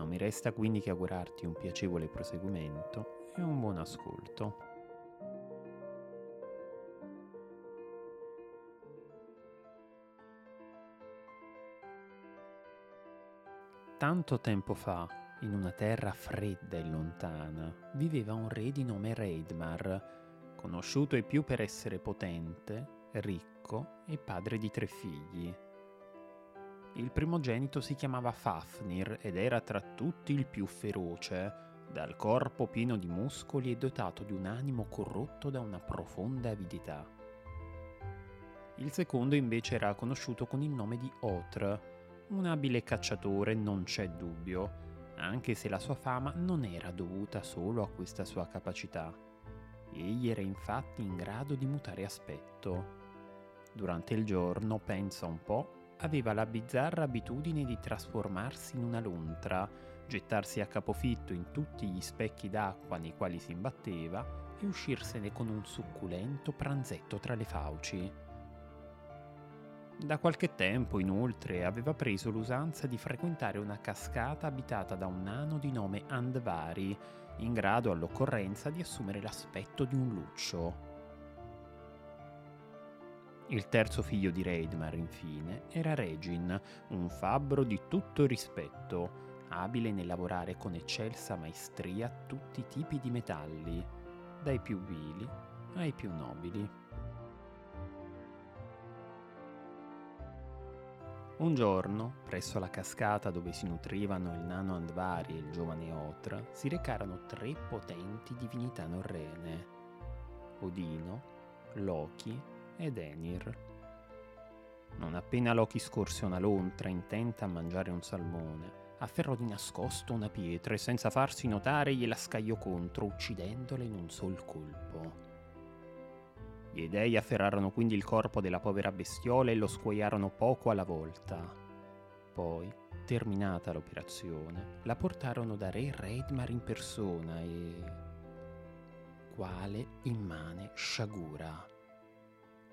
non mi resta quindi che augurarti un piacevole proseguimento e un buon ascolto. Tanto tempo fa, in una terra fredda e lontana, viveva un re di nome Reidmar, conosciuto ai più per essere potente, ricco e padre di tre figli. Il primogenito si chiamava Fafnir ed era tra tutti il più feroce, dal corpo pieno di muscoli e dotato di un animo corrotto da una profonda avidità. Il secondo invece era conosciuto con il nome di Otr, un abile cacciatore non c'è dubbio, anche se la sua fama non era dovuta solo a questa sua capacità. Egli era infatti in grado di mutare aspetto. Durante il giorno, pensa un po', aveva la bizzarra abitudine di trasformarsi in una lontra, gettarsi a capofitto in tutti gli specchi d'acqua nei quali si imbatteva e uscirsene con un succulento pranzetto tra le fauci. Da qualche tempo, inoltre, aveva preso l'usanza di frequentare una cascata abitata da un nano di nome Andvari, in grado all'occorrenza di assumere l'aspetto di un luccio. Il terzo figlio di Reidmar, infine, era Regin, un fabbro di tutto rispetto, abile nel lavorare con eccelsa maestria tutti i tipi di metalli, dai più vili ai più nobili. Un giorno, presso la cascata dove si nutrivano il nano Andvari e il giovane Otra, si recarono tre potenti divinità norrene, Odino, Loki ed Enir. Non appena Loki scorse una lontra intenta a mangiare un salmone, afferrò di nascosto una pietra e senza farsi notare gliela scagliò contro, uccidendola in un sol colpo. Gli dei afferrarono quindi il corpo della povera bestiola e lo scuoiarono poco alla volta. Poi, terminata l'operazione, la portarono da re Redmar in persona e... quale immane sciagura.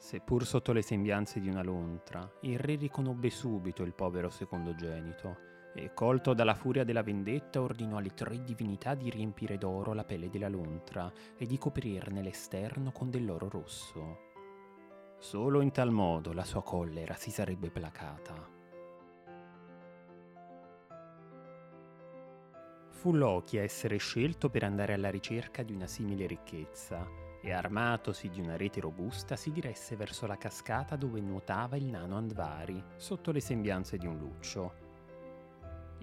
Seppur sotto le sembianze di una lontra, il re riconobbe subito il povero secondogenito e, colto dalla furia della vendetta, ordinò alle tre divinità di riempire d'oro la pelle della lontra e di coprirne l'esterno con dell'oro rosso. Solo in tal modo la sua collera si sarebbe placata. Fu Loki a essere scelto per andare alla ricerca di una simile ricchezza e armatosi di una rete robusta si diresse verso la cascata dove nuotava il nano Andvari, sotto le sembianze di un luccio.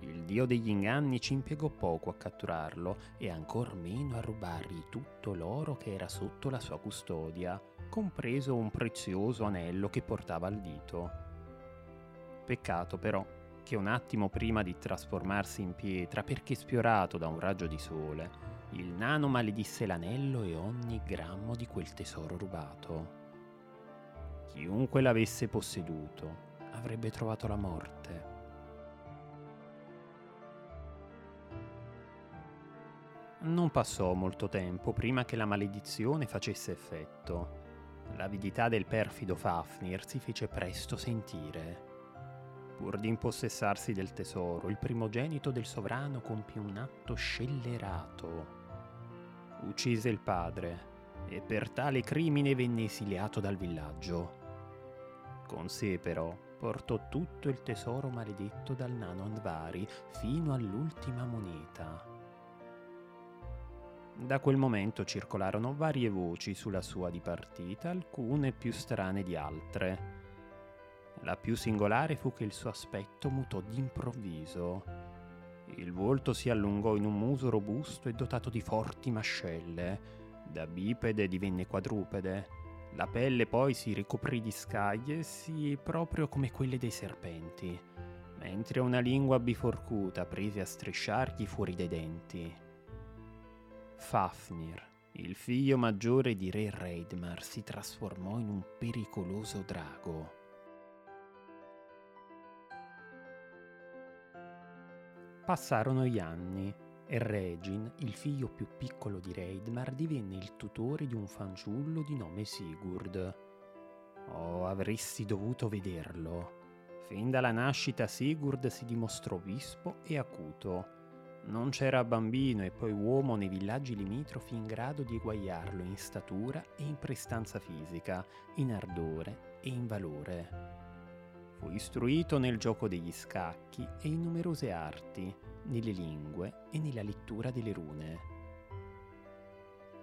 Il dio degli inganni ci impiegò poco a catturarlo e ancor meno a rubargli tutto l'oro che era sotto la sua custodia, compreso un prezioso anello che portava al dito. Peccato però che un attimo prima di trasformarsi in pietra, perché sfiorato da un raggio di sole, il nano maledisse l'anello e ogni grammo di quel tesoro rubato. Chiunque l'avesse posseduto avrebbe trovato la morte. Non passò molto tempo prima che la maledizione facesse effetto. L'avidità del perfido Fafnir si fece presto sentire. Pur di impossessarsi del tesoro, il primogenito del sovrano compì un atto scellerato uccise il padre e per tale crimine venne esiliato dal villaggio. Con sé però portò tutto il tesoro maledetto dal nano Andvari fino all'ultima moneta. Da quel momento circolarono varie voci sulla sua dipartita, alcune più strane di altre. La più singolare fu che il suo aspetto mutò d'improvviso il volto si allungò in un muso robusto e dotato di forti mascelle. Da bipede divenne quadrupede. La pelle poi si ricoprì di scaglie, sì, proprio come quelle dei serpenti, mentre una lingua biforcuta prese a strisciargli fuori dai denti. Fafnir, il figlio maggiore di re Reidmar, si trasformò in un pericoloso drago. Passarono gli anni e Regin, il figlio più piccolo di Reidmar, divenne il tutore di un fanciullo di nome Sigurd. Oh, avresti dovuto vederlo. Fin dalla nascita Sigurd si dimostrò vispo e acuto. Non c'era bambino e poi uomo nei villaggi limitrofi in grado di eguagliarlo in statura e in prestanza fisica, in ardore e in valore. Fu istruito nel gioco degli scacchi e in numerose arti, nelle lingue e nella lettura delle rune.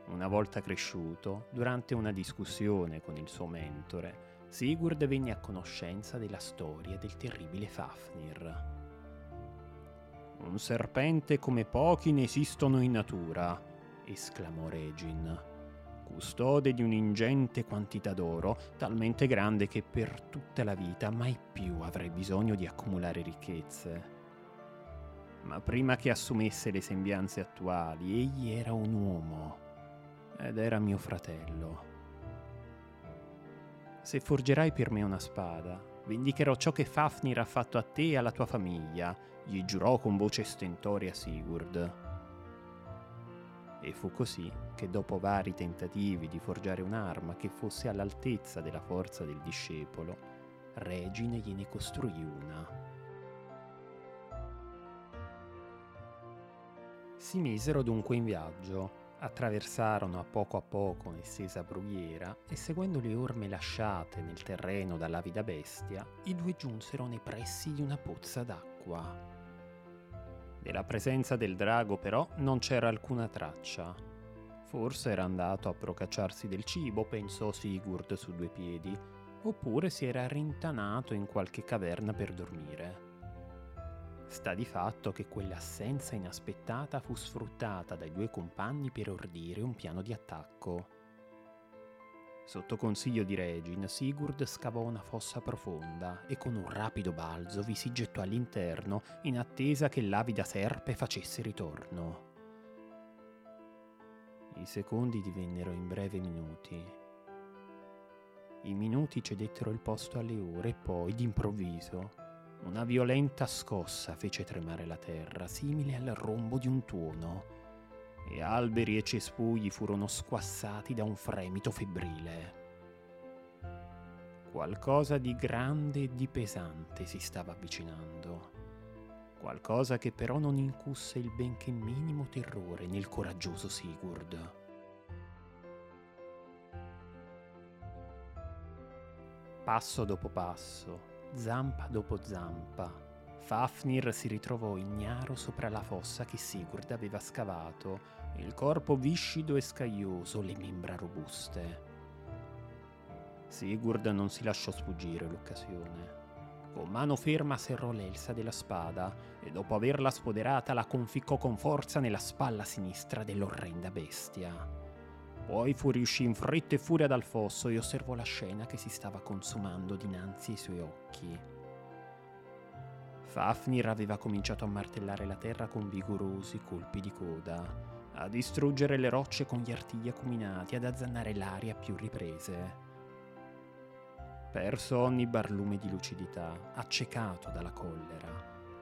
Una volta cresciuto, durante una discussione con il suo mentore, Sigurd venne a conoscenza della storia del terribile Fafnir. Un serpente come pochi ne esistono in natura, esclamò Regin custode di un'ingente quantità d'oro, talmente grande che per tutta la vita mai più avrei bisogno di accumulare ricchezze. Ma prima che assumesse le sembianze attuali, egli era un uomo ed era mio fratello. Se forgerai per me una spada, vendicherò ciò che Fafnir ha fatto a te e alla tua famiglia, gli giurò con voce stentoria Sigurd. E fu così che dopo vari tentativi di forgiare un'arma che fosse all'altezza della forza del discepolo, Regine gliene costruì una. Si misero dunque in viaggio, attraversarono a poco a poco un'estesa brughiera e seguendo le orme lasciate nel terreno dall'avida bestia, i due giunsero nei pressi di una pozza d'acqua. Della presenza del drago però non c'era alcuna traccia. Forse era andato a procacciarsi del cibo, pensò Sigurd su due piedi, oppure si era rintanato in qualche caverna per dormire. Sta di fatto che quell'assenza inaspettata fu sfruttata dai due compagni per ordire un piano di attacco. Sotto consiglio di Regin, Sigurd scavò una fossa profonda e con un rapido balzo vi si gettò all'interno in attesa che l'avida serpe facesse ritorno. I secondi divennero in breve minuti. I minuti cedettero il posto alle ore e poi, d'improvviso, una violenta scossa fece tremare la terra, simile al rombo di un tuono e alberi e cespugli furono squassati da un fremito febbrile. Qualcosa di grande e di pesante si stava avvicinando, qualcosa che però non incusse il benché minimo terrore nel coraggioso Sigurd. Passo dopo passo, zampa dopo zampa, Fafnir si ritrovò ignaro sopra la fossa che Sigurd aveva scavato, il corpo viscido e scaglioso, le membra robuste. Sigurd non si lasciò sfuggire l'occasione. Con mano ferma serrò l'elsa della spada e dopo averla spoderata la conficcò con forza nella spalla sinistra dell'orrenda bestia. Poi fuoriuscì in fretta e furia dal fosso e osservò la scena che si stava consumando dinanzi ai suoi occhi. Fafnir aveva cominciato a martellare la terra con vigorosi colpi di coda, a distruggere le rocce con gli artigli acuminati, ad azzannare l'aria a più riprese. Perso ogni barlume di lucidità, accecato dalla collera,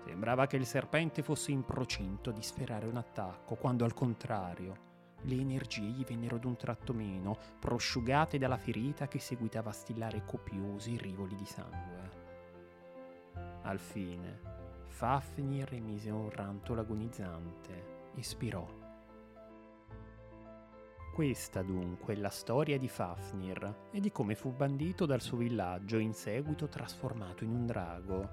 sembrava che il serpente fosse in procinto di sferrare un attacco, quando al contrario le energie gli vennero d'un tratto meno, prosciugate dalla ferita che seguitava a stillare copiosi rivoli di sangue. Al fine, Fafnir emise un rantolo agonizzante e spirò. Questa dunque è la storia di Fafnir e di come fu bandito dal suo villaggio e in seguito trasformato in un drago,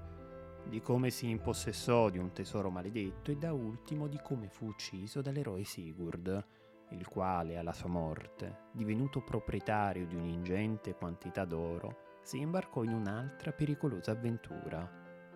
di come si impossessò di un tesoro maledetto e da ultimo di come fu ucciso dall'eroe Sigurd, il quale alla sua morte, divenuto proprietario di un'ingente quantità d'oro, si imbarcò in un'altra pericolosa avventura